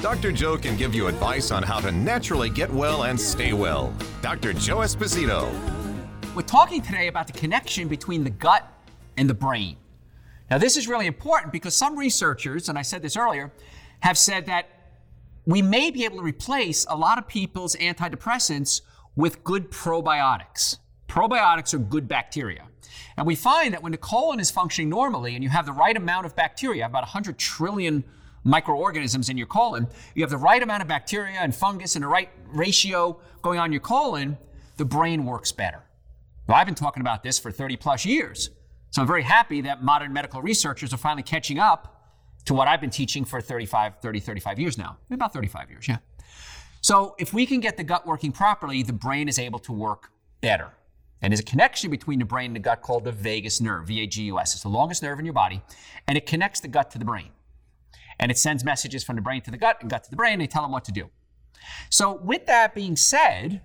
Dr. Joe can give you advice on how to naturally get well and stay well. Dr. Joe Esposito. We're talking today about the connection between the gut and the brain. Now, this is really important because some researchers, and I said this earlier, have said that we may be able to replace a lot of people's antidepressants with good probiotics. Probiotics are good bacteria. And we find that when the colon is functioning normally and you have the right amount of bacteria, about 100 trillion microorganisms in your colon, you have the right amount of bacteria and fungus and the right ratio going on in your colon, the brain works better. Well, I've been talking about this for 30 plus years. So I'm very happy that modern medical researchers are finally catching up to what I've been teaching for 35, 30, 35 years now. About 35 years, yeah. So if we can get the gut working properly, the brain is able to work better. And there's a connection between the brain and the gut called the vagus nerve, V A G U S. It's the longest nerve in your body, and it connects the gut to the brain and it sends messages from the brain to the gut and gut to the brain. And they tell them what to do. So, with that being said,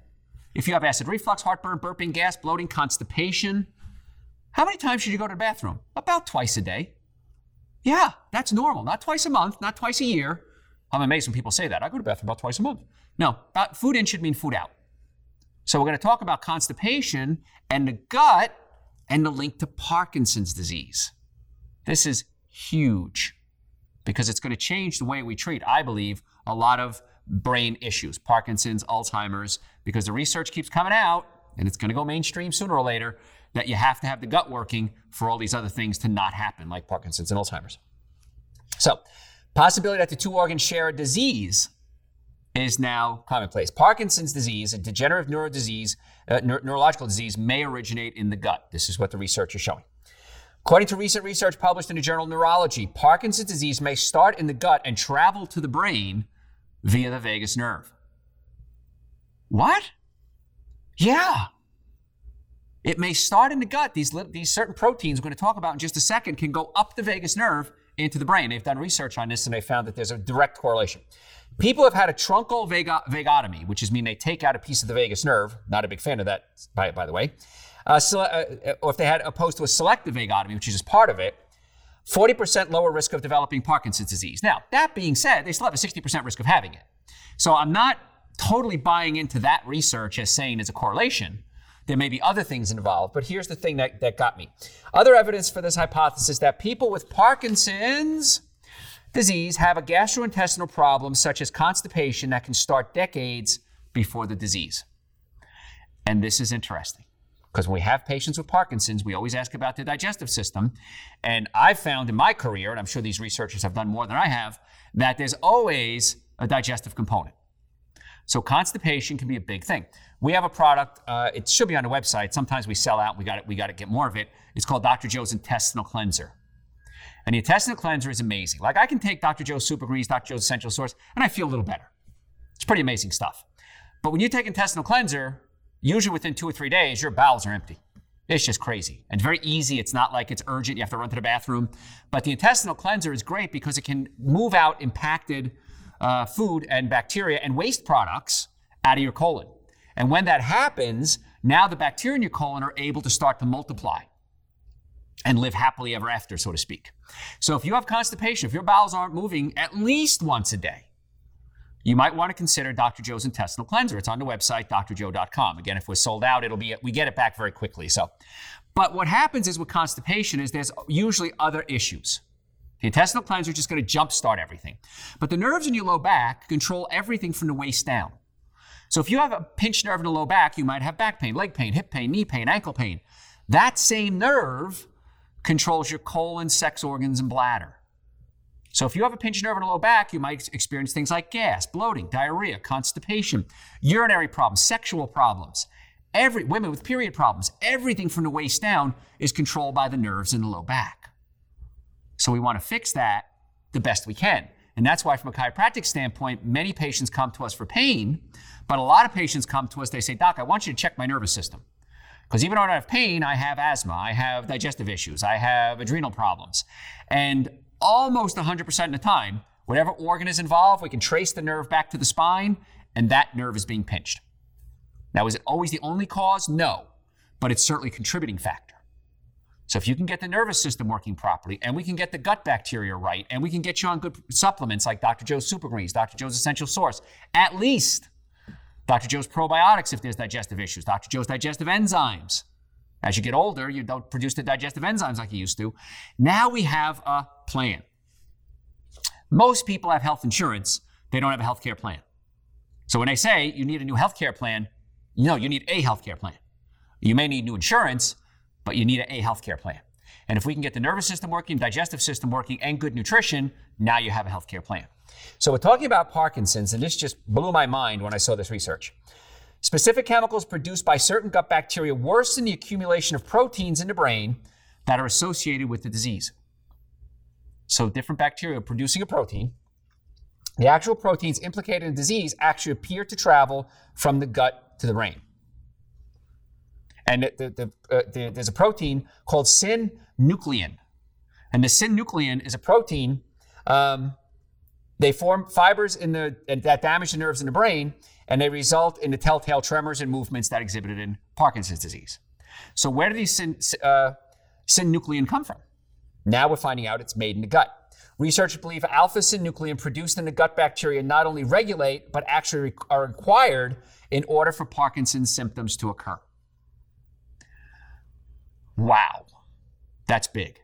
if you have acid reflux, heartburn, burping, gas, bloating, constipation, how many times should you go to the bathroom? About twice a day. Yeah, that's normal. Not twice a month, not twice a year. I'm amazed when people say that. I go to the bathroom about twice a month. No, food in should mean food out. So we're going to talk about constipation and the gut and the link to Parkinson's disease. This is huge because it's going to change the way we treat, I believe, a lot of brain issues, Parkinson's, Alzheimer's, because the research keeps coming out and it's going to go mainstream sooner or later that you have to have the gut working for all these other things to not happen, like Parkinson's and Alzheimer's. So, possibility that the two organs share a disease is now commonplace. Parkinson's disease, a degenerative neuro disease, uh, neurological disease, may originate in the gut. This is what the research is showing. According to recent research published in the journal Neurology, Parkinson's disease may start in the gut and travel to the brain via the vagus nerve. What? Yeah. It may start in the gut. These, these certain proteins we're going to talk about in just a second can go up the vagus nerve into the brain. They've done research on this and they found that there's a direct correlation. People have had a truncal vagotomy, which is mean they take out a piece of the vagus nerve. Not a big fan of that, by, by the way uh, uh, or if they had opposed to a selective vagotomy, which is just part of it, 40% lower risk of developing Parkinson's disease. Now, that being said, they still have a 60% risk of having it. So I'm not totally buying into that research as saying it's a correlation. There may be other things involved, but here's the thing that, that got me. Other evidence for this hypothesis that people with Parkinson's disease have a gastrointestinal problem such as constipation that can start decades before the disease. And this is interesting. Because when we have patients with Parkinson's, we always ask about the digestive system. And I've found in my career, and I'm sure these researchers have done more than I have, that there's always a digestive component. So constipation can be a big thing. We have a product. Uh, it should be on the website. Sometimes we sell out. We got it. We got to get more of it. It's called Dr. Joe's Intestinal Cleanser. And the intestinal cleanser is amazing. Like I can take Dr. Joe's Super Greens, Dr. Joe's Essential Source, and I feel a little better. It's pretty amazing stuff. But when you take intestinal cleanser, Usually within two or three days, your bowels are empty. It's just crazy. And very easy. It's not like it's urgent. You have to run to the bathroom. But the intestinal cleanser is great because it can move out impacted uh, food and bacteria and waste products out of your colon. And when that happens, now the bacteria in your colon are able to start to multiply and live happily ever after, so to speak. So if you have constipation, if your bowels aren't moving at least once a day, you might want to consider Dr. Joe's intestinal cleanser. It's on the website, drjoe.com. Again, if we're sold out, it'll be we get it back very quickly. So, but what happens is with constipation is there's usually other issues. The intestinal cleanser is just going to jumpstart everything. But the nerves in your low back control everything from the waist down. So if you have a pinched nerve in the low back, you might have back pain, leg pain, hip pain, knee pain, ankle pain. That same nerve controls your colon, sex organs, and bladder. So if you have a pinched nerve in the low back, you might experience things like gas, bloating, diarrhea, constipation, urinary problems, sexual problems. Every women with period problems, everything from the waist down is controlled by the nerves in the low back. So we want to fix that the best we can. And that's why, from a chiropractic standpoint, many patients come to us for pain, but a lot of patients come to us, they say, Doc, I want you to check my nervous system. Because even though I don't have pain, I have asthma, I have digestive issues, I have adrenal problems. And almost 100% of the time, whatever organ is involved, we can trace the nerve back to the spine, and that nerve is being pinched. Now, is it always the only cause? No, but it's certainly a contributing factor. So if you can get the nervous system working properly, and we can get the gut bacteria right, and we can get you on good supplements like Dr. Joe's Super Greens, Dr. Joe's Essential Source, at least Dr. Joe's probiotics if there's digestive issues, Dr. Joe's digestive enzymes. As you get older, you don't produce the digestive enzymes like you used to. Now we have a plan. Most people have health insurance, they don't have a health care plan. So when they say you need a new health care plan, no, you need a health care plan. You may need new insurance, but you need a health care plan. And if we can get the nervous system working, digestive system working, and good nutrition, now you have a health care plan. So we're talking about Parkinson's, and this just blew my mind when I saw this research. Specific chemicals produced by certain gut bacteria worsen the accumulation of proteins in the brain that are associated with the disease. So different bacteria producing a protein. The actual proteins implicated in disease actually appear to travel from the gut to the brain. And the, the, uh, the, there's a protein called synuclein. And the synuclein is a protein um, they form fibers in the that damage the nerves in the brain, and they result in the telltale tremors and movements that exhibited in Parkinson's disease. So where do these syn, uh, synuclein come from? Now we're finding out it's made in the gut. Researchers believe alpha synuclein produced in the gut bacteria not only regulate, but actually are required in order for Parkinson's symptoms to occur. Wow, that's big.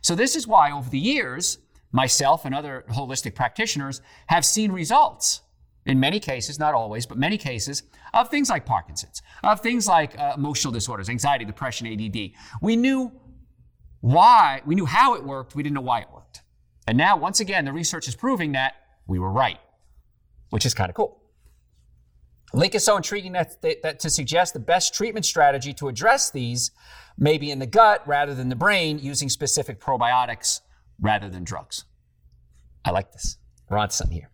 So, this is why over the years, myself and other holistic practitioners have seen results in many cases, not always, but many cases, of things like Parkinson's, of things like uh, emotional disorders, anxiety, depression, ADD. We knew why, we knew how it worked, we didn't know why it worked. And now, once again, the research is proving that we were right, which is kind of cool. Link is so intriguing that, that to suggest the best treatment strategy to address these may be in the gut rather than the brain using specific probiotics rather than drugs. I like this. We're on something here.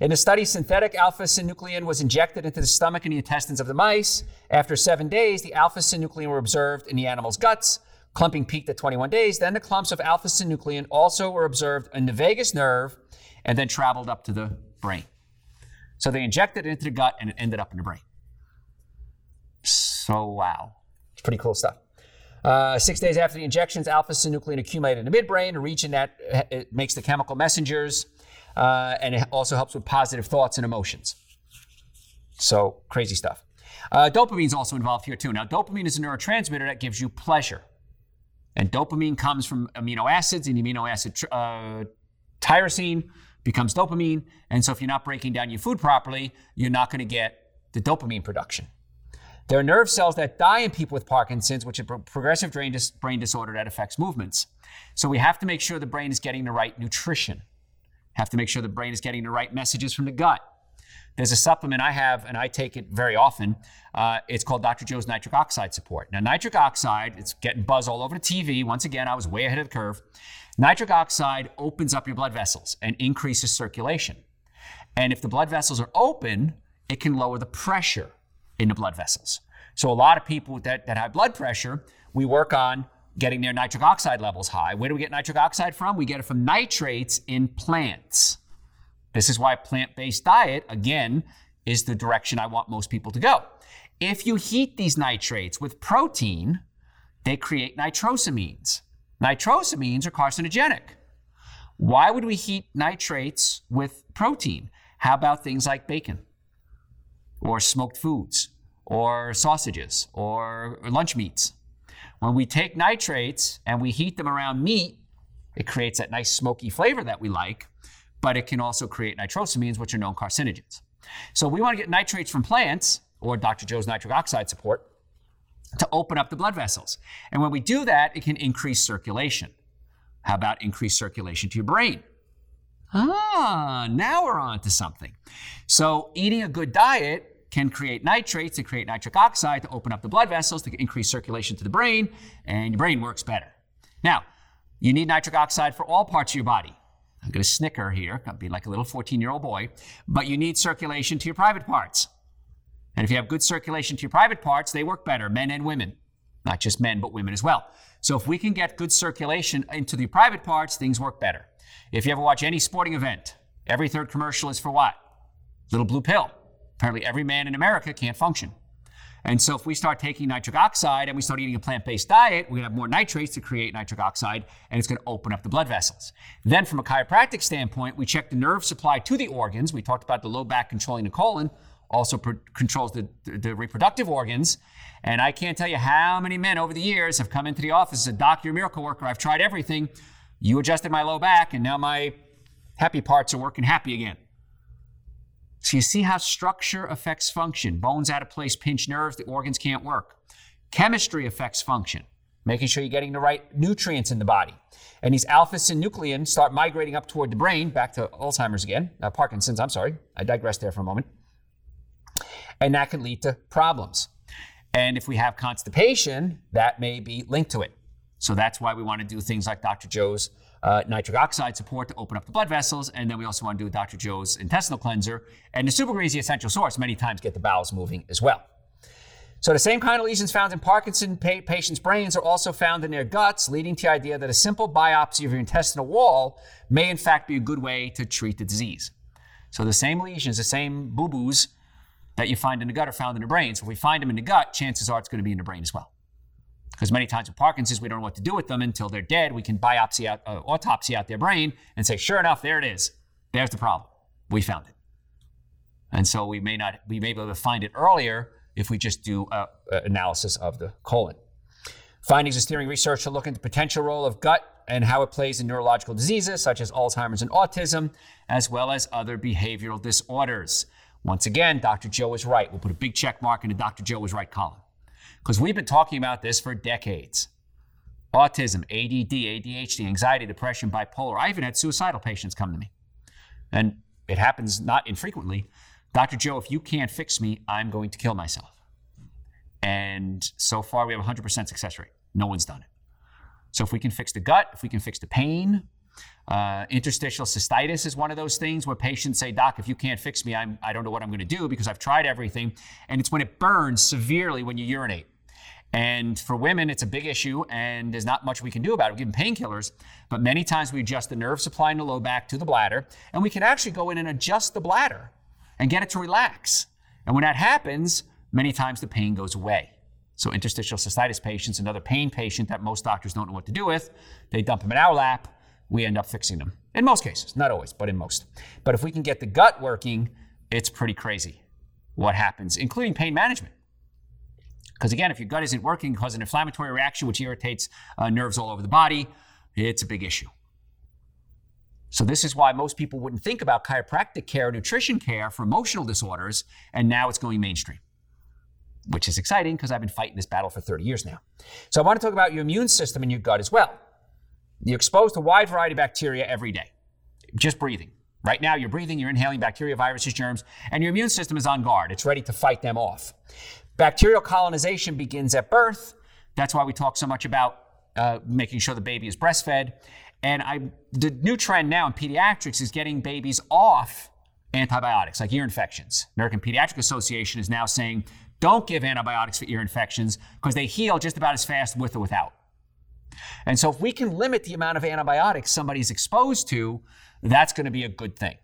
In a study, synthetic alpha synuclein was injected into the stomach and the intestines of the mice. After seven days, the alpha synuclein were observed in the animal's guts. Clumping peaked at 21 days. Then the clumps of alpha synuclein also were observed in the vagus nerve and then traveled up to the brain. So they injected it into the gut and it ended up in the brain. So, wow. It's pretty cool stuff. Uh, six days after the injections, alpha synuclein accumulated in the midbrain, a region that uh, it makes the chemical messengers, uh, and it also helps with positive thoughts and emotions. So crazy stuff. Uh, dopamine is also involved here too. Now, dopamine is a neurotransmitter that gives you pleasure, and dopamine comes from amino acids, and amino acid uh, tyrosine becomes dopamine. And so, if you're not breaking down your food properly, you're not going to get the dopamine production. There are nerve cells that die in people with Parkinson's, which is a progressive brain, dis- brain disorder that affects movements. So we have to make sure the brain is getting the right nutrition. Have to make sure the brain is getting the right messages from the gut. There's a supplement I have, and I take it very often. Uh, it's called Dr. Joe's Nitric Oxide Support. Now, nitric oxide, it's getting buzz all over the TV. Once again, I was way ahead of the curve. Nitric oxide opens up your blood vessels and increases circulation. And if the blood vessels are open, it can lower the pressure in the blood vessels. So a lot of people that, that have blood pressure, we work on getting their nitric oxide levels high. Where do we get nitric oxide from? We get it from nitrates in plants. This is why plant-based diet, again, is the direction I want most people to go. If you heat these nitrates with protein, they create nitrosamines. Nitrosamines are carcinogenic. Why would we heat nitrates with protein? How about things like bacon? or smoked foods or sausages or lunch meats. When we take nitrates and we heat them around meat, it creates that nice smoky flavor that we like, but it can also create nitrosamines, which are known carcinogens. So we want to get nitrates from plants or Dr. Joe's nitric oxide support to open up the blood vessels. And when we do that, it can increase circulation. How about increase circulation to your brain? Ah, now we're on to something. So, eating a good diet can create nitrates to create nitric oxide to open up the blood vessels to increase circulation to the brain, and your brain works better. Now, you need nitric oxide for all parts of your body. I'm going to snicker here, I'll be like a little 14 year old boy, but you need circulation to your private parts. And if you have good circulation to your private parts, they work better, men and women. Not just men, but women as well. So if we can get good circulation into the private parts, things work better. If you ever watch any sporting event, every third commercial is for what? Little blue pill. Apparently, every man in America can't function. And so, if we start taking nitric oxide and we start eating a plant based diet, we're going to have more nitrates to create nitric oxide, and it's going to open up the blood vessels. Then, from a chiropractic standpoint, we check the nerve supply to the organs. We talked about the low back controlling the colon, also controls the, the, the, reproductive organs. And I can't tell you how many men over the years have come into the office as a doctor, miracle worker. I've tried everything. You adjusted my low back, and now my happy parts are working happy again. So you see how structure affects function. Bones out of place, pinch nerves, the organs can't work. Chemistry affects function, making sure you're getting the right nutrients in the body. And these alpha synuclein start migrating up toward the brain, back to Alzheimer's again, uh, Parkinson's, I'm sorry. I digressed there for a moment. And that can lead to problems. And if we have constipation, that may be linked to it. So that's why we want to do things like Dr. Joe's uh, nitric oxide support to open up the blood vessels. And then we also want to do Dr. Joe's intestinal cleanser. And the super greens essential source many times get the bowels moving as well. So the same kind of lesions found in Parkinson pa- patients' brains are also found in their guts, leading to the idea that a simple biopsy of your intestinal wall may in fact be a good way to treat the disease. So the same lesions, the same boo-boos that you find in the gut are found in the brain. So if we find them in the gut, chances are it's going to be in the brain as well. Because many times with Parkinson's, we don't know what to do with them until they're dead. We can biopsy out, uh, autopsy out their brain and say, sure enough, there it is. There's the problem. We found it. And so we may not, we may be able to find it earlier if we just do uh, analysis of the colon. Findings of steering research to look into the potential role of gut and how it plays in neurological diseases such as Alzheimer's and autism, as well as other behavioral disorders. Once again, Dr. Joe is right. We'll put a big check mark in the Dr. Joe is right column because we've been talking about this for decades. Autism, ADD, ADHD, anxiety, depression, bipolar. I even had suicidal patients come to me. And it happens not infrequently. Dr. Joe, if you can't fix me, I'm going to kill myself. And so far, we have a 100% success rate. No one's done it. So if we can fix the gut, if we can fix the pain, uh, interstitial cystitis is one of those things where patients say, Doc, if you can't fix me, I'm, I don't know what I'm going to do because I've tried everything. And it's when it burns severely when you urinate. And for women, it's a big issue, and there's not much we can do about it. We give them painkillers, but many times we adjust the nerve supply in the low back to the bladder, and we can actually go in and adjust the bladder and get it to relax. And when that happens, many times the pain goes away. So interstitial cystitis patients, another pain patient that most doctors don't know what to do with, they dump them in our lap, we end up fixing them. In most cases, not always, but in most. But if we can get the gut working, it's pretty crazy what happens, including pain management. Because again, if your gut isn't working, causes an inflammatory reaction which irritates uh, nerves all over the body, it's a big issue. So this is why most people wouldn't think about chiropractic care, nutrition care for emotional disorders, and now it's going mainstream. Which is exciting because I've been fighting this battle for 30 years now. So I want to talk about your immune system and your gut as well. You're exposed to a wide variety of bacteria every day, just breathing. Right now, you're breathing, you're inhaling bacteria, viruses, germs, and your immune system is on guard. It's ready to fight them off. Bacterial colonization begins at birth. That's why we talk so much about uh, making sure the baby is breastfed. And I, the new trend now in pediatrics is getting babies off antibiotics, like ear infections. American Pediatric Association is now saying don't give antibiotics for ear infections because they heal just about as fast with or without. And so, if we can limit the amount of antibiotics somebody's exposed to, that's going to be a good thing.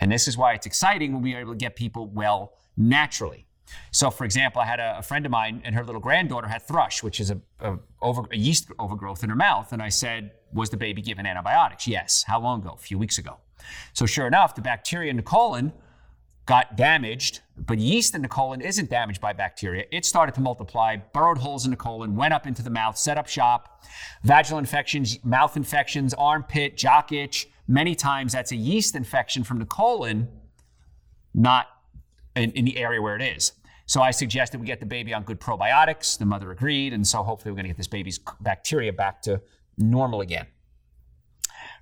And this is why it's exciting when we are able to get people well naturally. So, for example, I had a, a, friend of mine, and her little granddaughter had thrush, which is a, a, over, a, yeast overgrowth in her mouth. And I said, Was the baby given antibiotics? Yes. How long ago? A few weeks ago. So, sure enough, the bacteria in the colon got damaged, but yeast in the colon isn't damaged by bacteria. It started to multiply, burrowed holes in the colon, went up into the mouth, set up shop. Vaginal infections, mouth infections, armpit, jock itch. Many times that's a yeast infection from the colon, not in, in the area where it is. So I suggested we get the baby on good probiotics. The mother agreed, and so hopefully we're going to get this baby's bacteria back to normal again.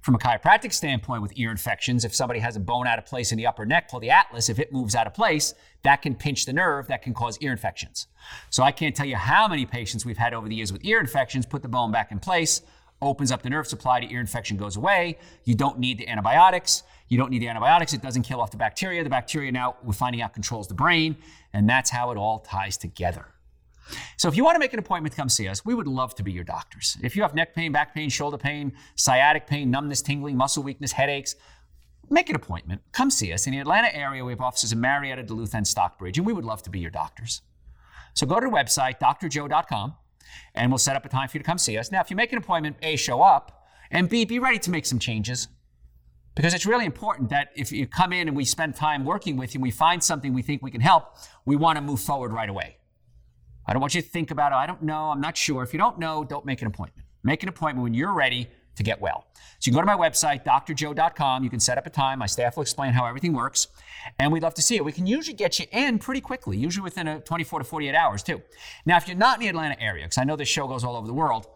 From a chiropractic standpoint, with ear infections, if somebody has a bone out of place in the upper neck called the atlas, if it moves out of place, that can pinch the nerve, that can cause ear infections. So I can't tell you how many patients we've had over the years with ear infections, put the bone back in place, opens up the nerve supply, the ear infection goes away. You don't need the antibiotics. You don't need the antibiotics. It doesn't kill off the bacteria. The bacteria now, we're finding out, controls the brain. And that's how it all ties together. So if you want to make an appointment to come see us, we would love to be your doctors. If you have neck pain, back pain, shoulder pain, sciatic pain, numbness, tingling, muscle weakness, headaches, make an appointment. Come see us. In the Atlanta area, we have offices in Marietta, Duluth, and Stockbridge, and we would love to be your doctors. So go to the website, drjoe.com, and we'll set up a time for you to come see us. Now, if you make an appointment, A, show up, and B, be ready to make some changes. Because it's really important that if you come in and we spend time working with you and we find something we think we can help, we want to move forward right away. I don't want you to think about it. I don't know. I'm not sure. If you don't know, don't make an appointment. Make an appointment when you're ready to get well. So you can go to my website, drjoe.com. You can set up a time. My staff will explain how everything works. And we'd love to see it. We can usually get you in pretty quickly, usually within a 24 to 48 hours, too. Now, if you're not in the Atlanta area, because I know this show goes all over the world,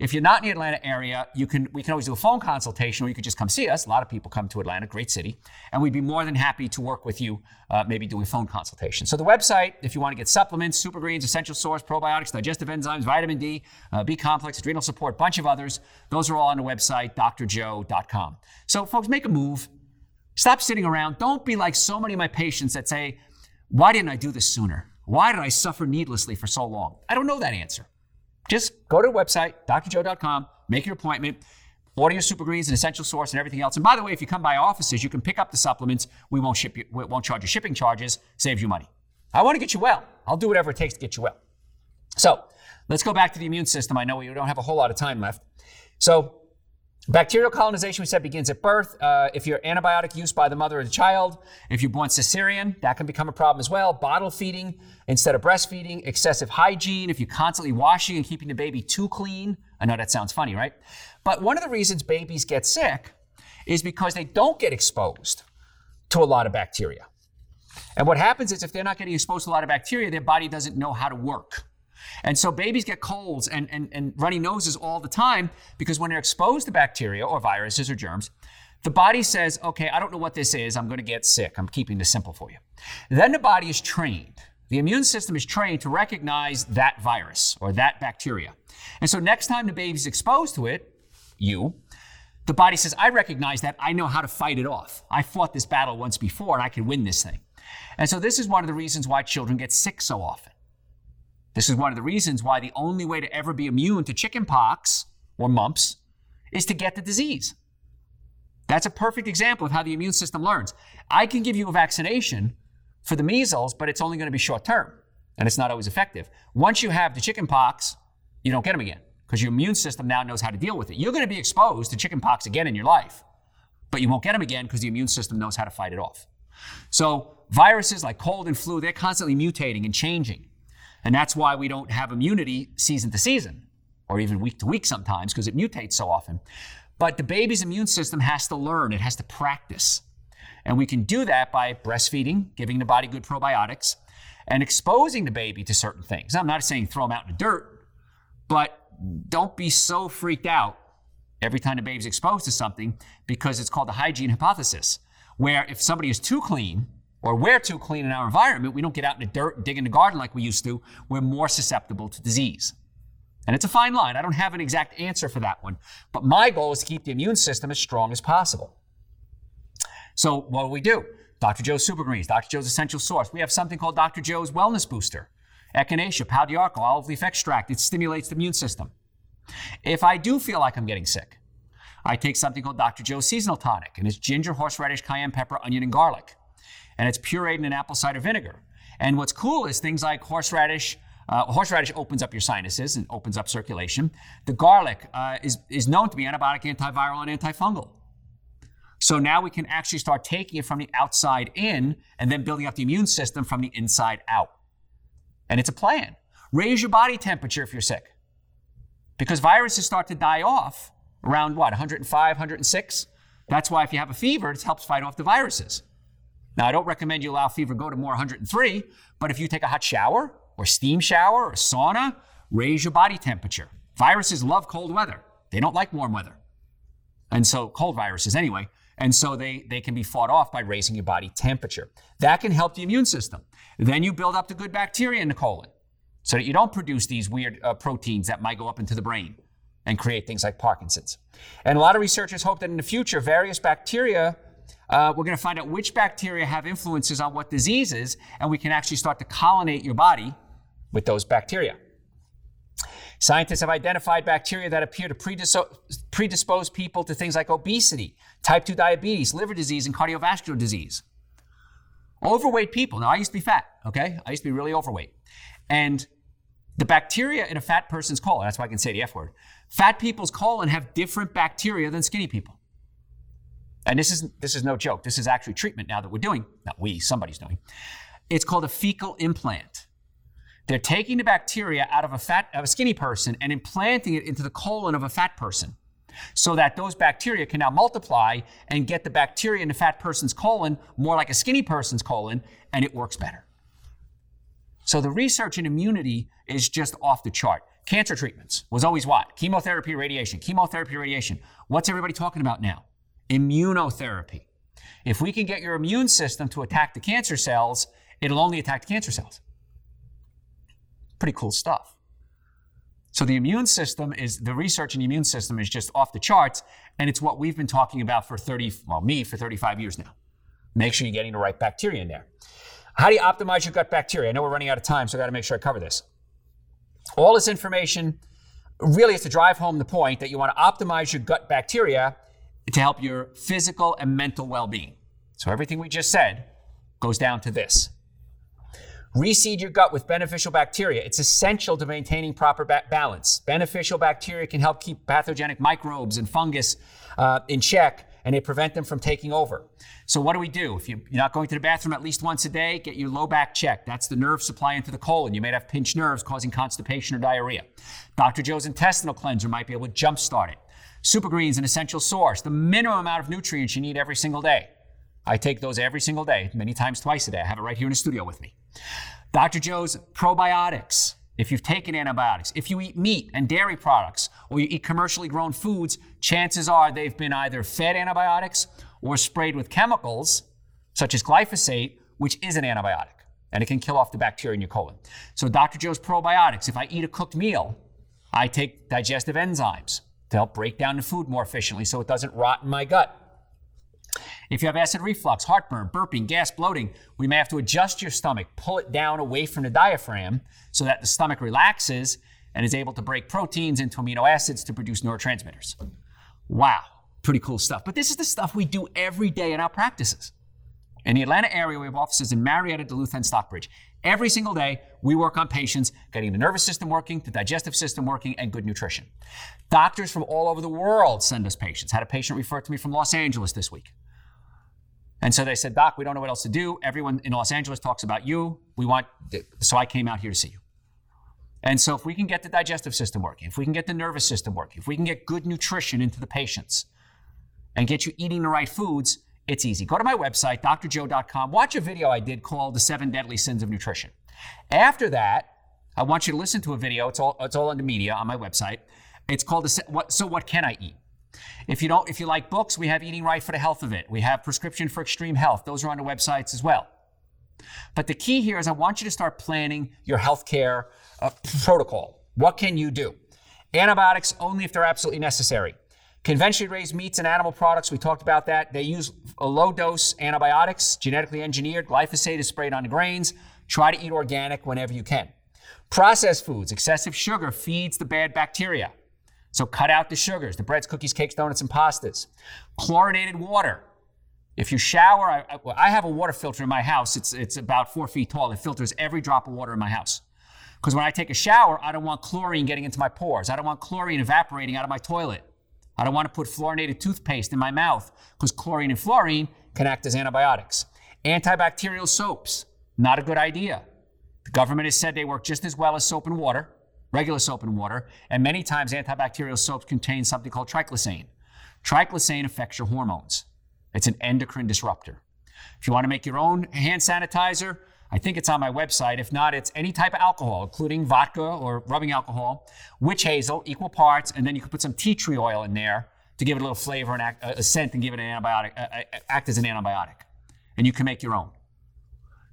if you're not in the Atlanta area, you can we can always do a phone consultation, or you could just come see us. A lot of people come to Atlanta, great city, and we'd be more than happy to work with you, uh, maybe doing phone consultation. So the website, if you want to get supplements, super greens, essential source, probiotics, digestive enzymes, vitamin D, uh, B complex, adrenal support, bunch of others, those are all on the website, drjoe.com. So folks, make a move. Stop sitting around. Don't be like so many of my patients that say, "Why didn't I do this sooner? Why did I suffer needlessly for so long?" I don't know that answer. Just go to the website, drjoe.com, make your appointment, order your super greens and essential source and everything else. And by the way, if you come by offices, you can pick up the supplements. We won't ship you, we won't charge you shipping charges, saves you money. I want to get you well. I'll do whatever it takes to get you well. So let's go back to the immune system. I know we don't have a whole lot of time left. So Bacterial colonization, we said, begins at birth. Uh, if you're antibiotic use by the mother or the child, if you're born cesarean, that can become a problem as well. Bottle feeding instead of breastfeeding, excessive hygiene, if you're constantly washing and keeping the baby too clean. I know that sounds funny, right? But one of the reasons babies get sick is because they don't get exposed to a lot of bacteria. And what happens is if they're not getting exposed to a lot of bacteria, their body doesn't know how to work. And so babies get colds and, and, and runny noses all the time because when they're exposed to bacteria or viruses or germs, the body says, okay, I don't know what this is. I'm going to get sick. I'm keeping this simple for you. Then the body is trained. The immune system is trained to recognize that virus or that bacteria. And so next time the baby's exposed to it, you, the body says, I recognize that. I know how to fight it off. I fought this battle once before and I can win this thing. And so this is one of the reasons why children get sick so often. This is one of the reasons why the only way to ever be immune to chickenpox or mumps is to get the disease. That's a perfect example of how the immune system learns. I can give you a vaccination for the measles, but it's only going to be short term and it's not always effective. Once you have the chickenpox, you don't get them again because your immune system now knows how to deal with it. You're going to be exposed to chickenpox again in your life, but you won't get them again because the immune system knows how to fight it off. So, viruses like cold and flu, they're constantly mutating and changing. And that's why we don't have immunity season to season or even week to week sometimes because it mutates so often. But the baby's immune system has to learn, it has to practice. And we can do that by breastfeeding, giving the body good probiotics, and exposing the baby to certain things. I'm not saying throw them out in the dirt, but don't be so freaked out every time the baby's exposed to something because it's called the hygiene hypothesis, where if somebody is too clean, or we're too clean in our environment, we don't get out in the dirt dig in the garden like we used to, we're more susceptible to disease. And it's a fine line. I don't have an exact answer for that one. But my goal is to keep the immune system as strong as possible. So what do we do? Dr. Joe's Super Greens, Dr. Joe's Essential Source. We have something called Dr. Joe's Wellness Booster. Echinacea, d'Arco, olive leaf extract. It stimulates the immune system. If I do feel like I'm getting sick, I take something called Dr. Joe's Seasonal Tonic, and it's ginger, horseradish, cayenne pepper, onion, and garlic and it's pureed in apple cider vinegar. And what's cool is things like horseradish. Uh, horseradish opens up your sinuses and opens up circulation. The garlic uh, is, is known to be antibiotic, antiviral, and antifungal. So now we can actually start taking it from the outside in and then building up the immune system from the inside out. And it's a plan. Raise your body temperature if you're sick. Because viruses start to die off around what, 105, 106? That's why if you have a fever, it helps fight off the viruses. Now, I don't recommend you allow fever go to more 103, but if you take a hot shower or steam shower or sauna, raise your body temperature. Viruses love cold weather. They don't like warm weather. And so, cold viruses anyway. And so they, they can be fought off by raising your body temperature. That can help the immune system. Then you build up the good bacteria in the colon so that you don't produce these weird uh, proteins that might go up into the brain. and create things like Parkinson's. And a lot of researchers hope that in the future, various bacteria, uh, we're going to find out which bacteria have influences on what diseases, and we can actually start to colonate your body with those bacteria. Scientists have identified bacteria that appear to predispose people to things like obesity, type 2 diabetes, liver disease, and cardiovascular disease. Overweight people. Now, I used to be fat, okay? I used to be really overweight. And the bacteria in a fat person's colon, that's why I can say the F word, fat people's colon have different bacteria than skinny people. And this is, this is no joke. This is actually treatment now that we're doing. Not we, somebody's doing. It's called a fecal implant. They're taking the bacteria out of a fat of a skinny person and implanting it into the colon of a fat person so that those bacteria can now multiply and get the bacteria in the fat person's colon more like a skinny person's colon and it works better. So the research in immunity is just off the chart. Cancer treatments was always what? Chemotherapy, radiation. Chemotherapy, radiation. What's everybody talking about now? Immunotherapy. If we can get your immune system to attack the cancer cells, it'll only attack the cancer cells. Pretty cool stuff. So the immune system is the research in the immune system is just off the charts, and it's what we've been talking about for 30, well, me for 35 years now. Make sure you're getting the right bacteria in there. How do you optimize your gut bacteria? I know we're running out of time, so I got to make sure I cover this. All this information really is to drive home the point that you want to optimize your gut bacteria to help your physical and mental well-being. So everything we just said goes down to this. Reseed your gut with beneficial bacteria. It's essential to maintaining proper ba- balance. Beneficial bacteria can help keep pathogenic microbes and fungus uh, in check and they prevent them from taking over. So, what do we do? If you're not going to the bathroom at least once a day, get your low back checked. That's the nerve supply into the colon. You may have pinched nerves causing constipation or diarrhea. Dr. Joe's intestinal cleanser might be able to jumpstart it. Super Green's an essential source, the minimum amount of nutrients you need every single day. I take those every single day, many times twice a day. I have it right here in the studio with me. Dr. Joe's probiotics. If you've taken antibiotics, if you eat meat and dairy products, or you eat commercially grown foods, chances are they've been either fed antibiotics or sprayed with chemicals, such as glyphosate, which is an antibiotic, and it can kill off the bacteria in your colon. So, Dr. Joe's probiotics, if I eat a cooked meal, I take digestive enzymes to help break down the food more efficiently so it doesn't rot in my gut. If you have acid reflux, heartburn, burping, gas, bloating, we may have to adjust your stomach, pull it down away from the diaphragm so that the stomach relaxes and is able to break proteins into amino acids to produce neurotransmitters. Wow, pretty cool stuff. But this is the stuff we do every day in our practices. In the Atlanta area, we have offices in Marietta, Duluth, and Stockbridge. Every single day, we work on patients getting the nervous system working, the digestive system working, and good nutrition. Doctors from all over the world send us patients. Had a patient refer to me from Los Angeles this week. And so they said, Doc, we don't know what else to do. Everyone in Los Angeles talks about you. We want, so I came out here to see you. And so if we can get the digestive system working, if we can get the nervous system working, if we can get good nutrition into the patients and get you eating the right foods, it's easy. Go to my website, drjoe.com. Watch a video I did called The Seven Deadly Sins of Nutrition. After that, I want you to listen to a video. It's all, it's all on the media on my website. It's called the, what, So What Can I Eat? If you don't, if you like books, we have Eating Right for the Health of It. We have Prescription for Extreme Health. Those are on the websites as well. But the key here is I want you to start planning your healthcare uh, protocol. What can you do? Antibiotics only if they're absolutely necessary. Conventionally raised meats and animal products, we talked about that. They use low dose antibiotics, genetically engineered. Glyphosate is sprayed on the grains. Try to eat organic whenever you can. Processed foods, excessive sugar feeds the bad bacteria. So cut out the sugars, the breads, cookies, cakes, donuts, and pastas. Chlorinated water. If you shower, I, I, have a water filter in my house. It's, it's about four feet tall. It filters every drop of water in my house. Because when I take a shower, I don't want chlorine getting into my pores. I don't want chlorine evaporating out of my toilet. I don't want to put fluorinated toothpaste in my mouth because chlorine and fluorine can act as antibiotics. Antibacterial soaps, not a good idea. The government has said they work just as well as soap and water regular soap and water, and many times antibacterial soaps contain something called triclosan. Triclosan affects your hormones. It's an endocrine disruptor. If you want to make your own hand sanitizer, I think it's on my website. If not, it's any type of alcohol, including vodka or rubbing alcohol, witch hazel, equal parts, and then you can put some tea tree oil in there to give it a little flavor and act, a scent and give it an antibiotic, act as an antibiotic. And you can make your own.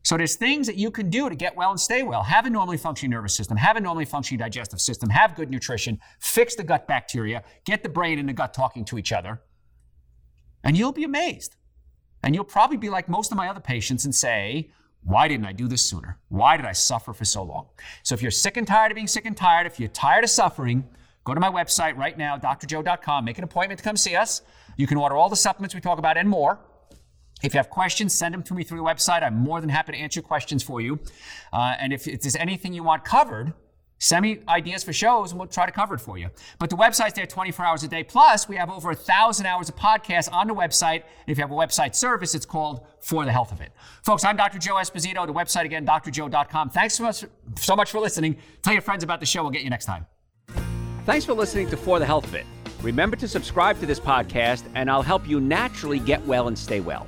So there's things that you can do to get well and stay well. Have a normally functioning nervous system, have a normally functioning digestive system, have good nutrition, fix the gut bacteria, get the brain and the gut talking to each other. And you'll be amazed. And you'll probably be like most of my other patients and say, why didn't I do this sooner? Why did I suffer for so long? So if you're sick and tired of being sick and tired, if you're tired of suffering, go to my website right now, drjoe.com, make an appointment to come see us. You can order all the supplements we talk about and more. If you have questions, send them to me through the website. I'm more than happy to answer questions for you. Uh, and if, if there's anything you want covered, send me ideas for shows and we'll try to cover it for you. But the website's there 24 hours a day. Plus, we have over a thousand hours of podcasts on the website. And if you have a website service, it's called For the Health of It. Folks, I'm Dr. Joe Esposito. The website again, drjoe.com. Thanks so much, so much for listening. Tell your friends about the show. We'll get you next time. Thanks for listening to For the Health of It. Remember to subscribe to this podcast, and I'll help you naturally get well and stay well.